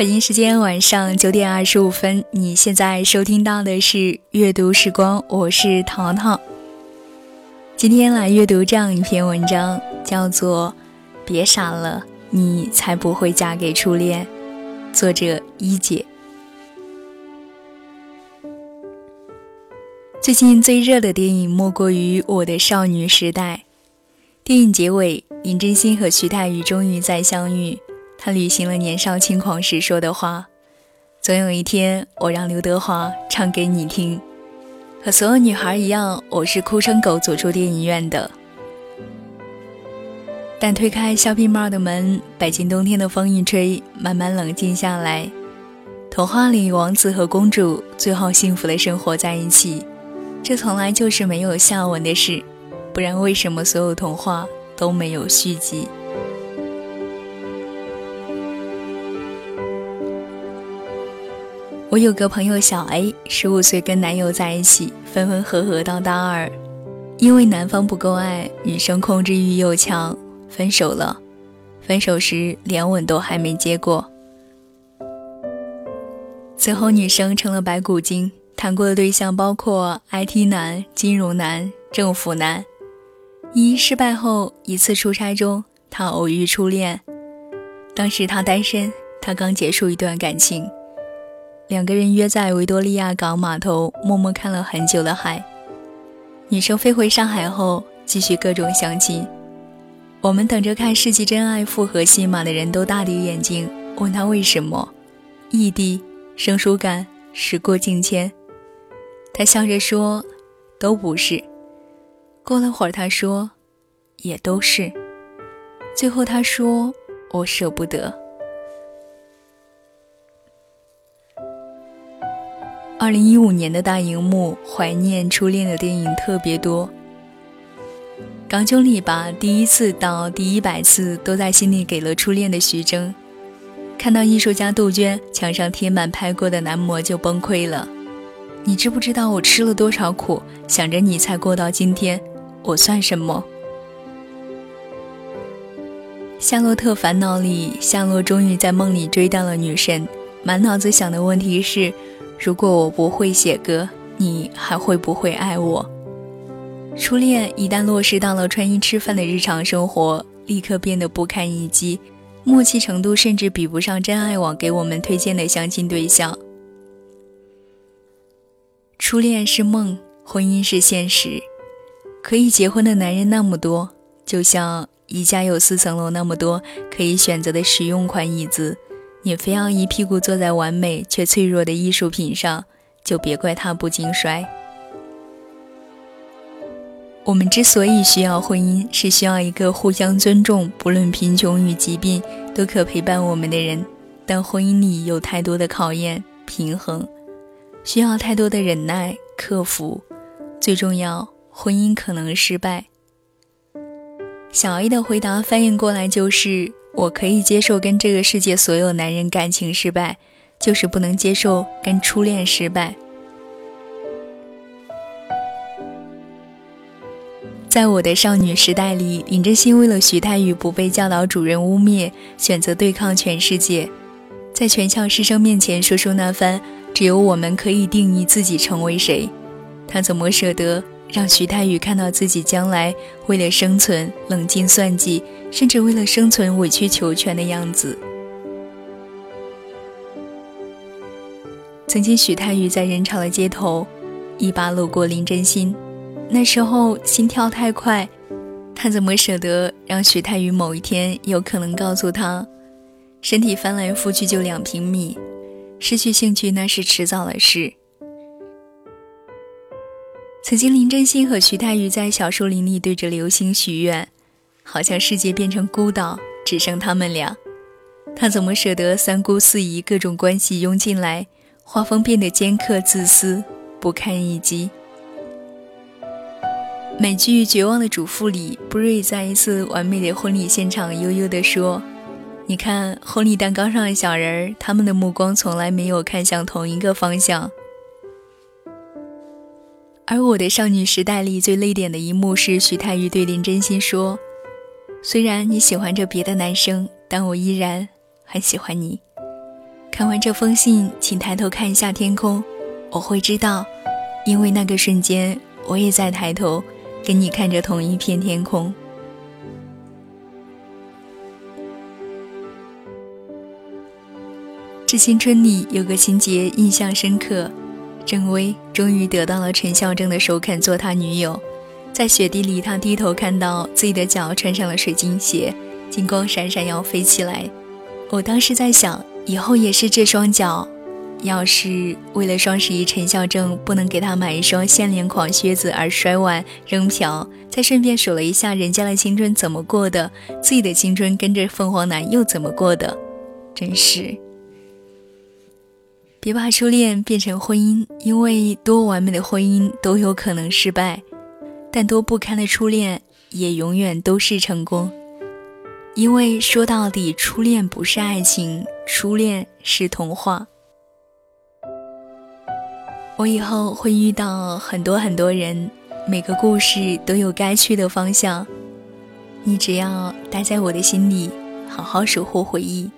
北京时间晚上九点二十五分，你现在收听到的是阅读时光，我是淘淘。今天来阅读这样一篇文章，叫做《别傻了，你才不会嫁给初恋》，作者一姐。最近最热的电影莫过于《我的少女时代》。电影结尾，林真心和徐太宇终于再相遇。他履行了年少轻狂时说的话：“总有一天，我让刘德华唱给你听。”和所有女孩一样，我是哭成狗走出电影院的。但推开削皮帽的门，北京冬天的风一吹，慢慢冷静下来。童话里，王子和公主最后幸福的生活在一起，这从来就是没有下文的事。不然，为什么所有童话都没有续集？我有个朋友小 A，十五岁跟男友在一起，分分合合到大二，因为男方不够爱，女生控制欲又强，分手了。分手时连吻都还没接过。此后女生成了白骨精，谈过的对象包括 IT 男、金融男、政府男。一失败后，一次出差中，她偶遇初恋，当时她单身，她刚结束一段感情。两个人约在维多利亚港码头，默默看了很久的海。女生飞回上海后，继续各种相亲。我们等着看世纪真爱复合戏码的人都大跌眼镜，问他为什么？异地生疏感，时过境迁。他笑着说：“都不是。”过了会儿，他说：“也都是。”最后他说：“我舍不得。”二零一五年的大荧幕，怀念初恋的电影特别多。港囧里把第一次到第一百次都在心里给了初恋的徐峥，看到艺术家杜鹃墙上贴满拍过的男模就崩溃了。你知不知道我吃了多少苦，想着你才过到今天，我算什么？夏洛特烦恼里，夏洛终于在梦里追到了女神，满脑子想的问题是。如果我不会写歌，你还会不会爱我？初恋一旦落实到了穿衣吃饭的日常生活，立刻变得不堪一击，默契程度甚至比不上真爱网给我们推荐的相亲对象。初恋是梦，婚姻是现实。可以结婚的男人那么多，就像宜家有四层楼那么多可以选择的实用款椅子。你非要一屁股坐在完美却脆弱的艺术品上，就别怪它不经摔。我们之所以需要婚姻，是需要一个互相尊重，不论贫穷与疾病都可陪伴我们的人。但婚姻里有太多的考验、平衡，需要太多的忍耐、克服。最重要，婚姻可能失败。小 A 的回答翻译过来就是。我可以接受跟这个世界所有男人感情失败，就是不能接受跟初恋失败。在我的少女时代里，林真心为了徐太宇不被教导主任污蔑，选择对抗全世界，在全校师生面前说出那番“只有我们可以定义自己成为谁”，他怎么舍得？让徐太宇看到自己将来为了生存冷静算计，甚至为了生存委曲求全的样子。曾经，许太宇在人潮的街头一把搂过林真心，那时候心跳太快，他怎么舍得让许太宇某一天有可能告诉他，身体翻来覆去就两平米，失去兴趣那是迟早的事。曾经，林真心和徐太宇在小树林里对着流星许愿，好像世界变成孤岛，只剩他们俩。他怎么舍得三姑四姨各种关系拥进来，画风变得尖刻、自私、不堪一击？美剧《绝望的主妇》里，布瑞在一次完美的婚礼现场悠悠地说：“你看，婚礼蛋糕上的小人儿，他们的目光从来没有看向同一个方向。”而我的少女时代里最泪点的一幕是徐太宇对林真心说：“虽然你喜欢着别的男生，但我依然很喜欢你。”看完这封信，请抬头看一下天空，我会知道，因为那个瞬间，我也在抬头，跟你看着同一片天空。《致青春》里有个情节印象深刻，郑薇终于得到了陈孝正的首肯做他女友，在雪地里，他低头看到自己的脚穿上了水晶鞋，金光闪闪要飞起来。我当时在想。以后也是这双脚，要是为了双十一陈孝正不能给他买一双限量款靴子而摔碗扔瓢，再顺便数了一下人家的青春怎么过的，自己的青春跟着凤凰男又怎么过的，真是。别把初恋变成婚姻，因为多完美的婚姻都有可能失败，但多不堪的初恋也永远都是成功。因为说到底，初恋不是爱情，初恋是童话。我以后会遇到很多很多人，每个故事都有该去的方向。你只要待在我的心里，好好守护回忆。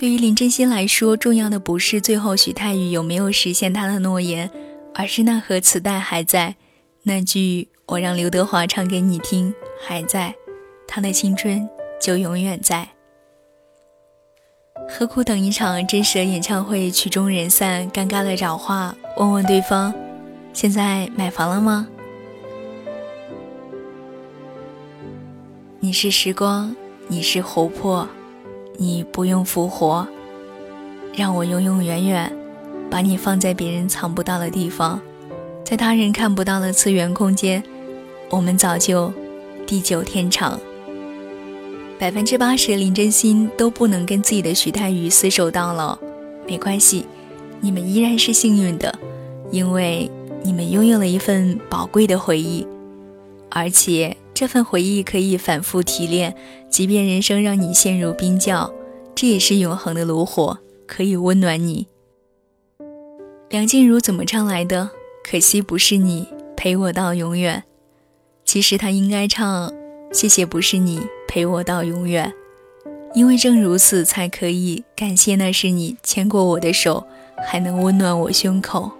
对于林真心来说，重要的不是最后许泰宇有没有实现他的诺言，而是那盒磁带还在，那句我让刘德华唱给你听还在。他的青春就永远在。何苦等一场真实的演唱会，曲终人散，尴尬的找话，问问对方，现在买房了吗？你是时光，你是湖泊，你不用复活，让我永永远远把你放在别人藏不到的地方，在他人看不到的次元空间，我们早就地久天长。百分之八十林真心都不能跟自己的徐太宇厮守到老，没关系，你们依然是幸运的，因为你们拥有了一份宝贵的回忆，而且这份回忆可以反复提炼，即便人生让你陷入冰窖，这也是永恒的炉火，可以温暖你。梁静茹怎么唱来的？可惜不是你陪我到永远。其实她应该唱，谢谢不是你。陪我到永远，因为正如此，才可以感谢那是你牵过我的手，还能温暖我胸口。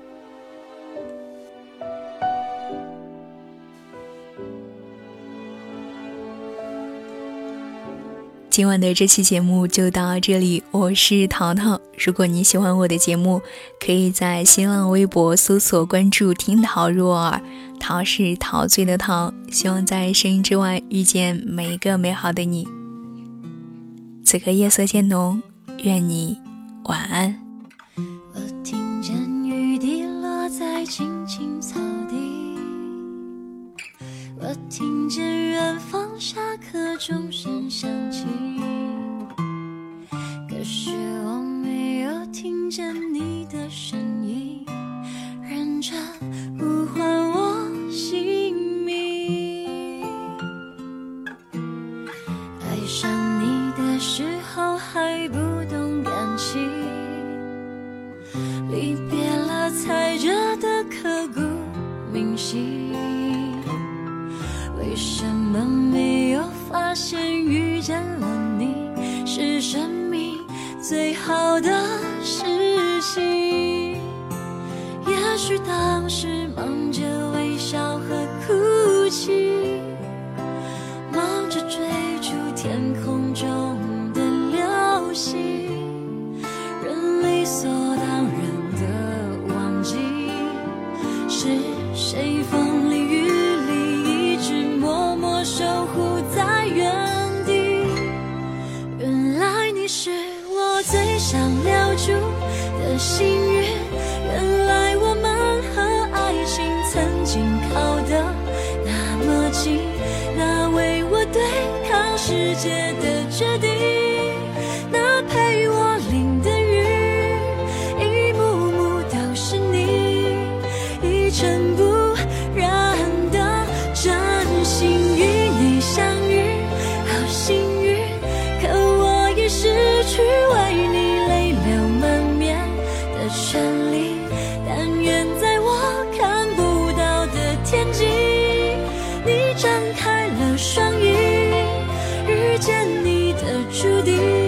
今晚的这期节目就到这里，我是淘淘。如果你喜欢我的节目，可以在新浪微博搜索关注“听桃入耳”，桃是陶醉的陶。希望在声音之外遇见每一个美好的你。此刻夜色渐浓，愿你晚安。我听见远方下课钟声响起，可是我没有听见你的声音。生命最好的事情，也许当时忙着微笑和哭泣，忙着追逐天空中的流星，人理所当然的忘记，是谁注定。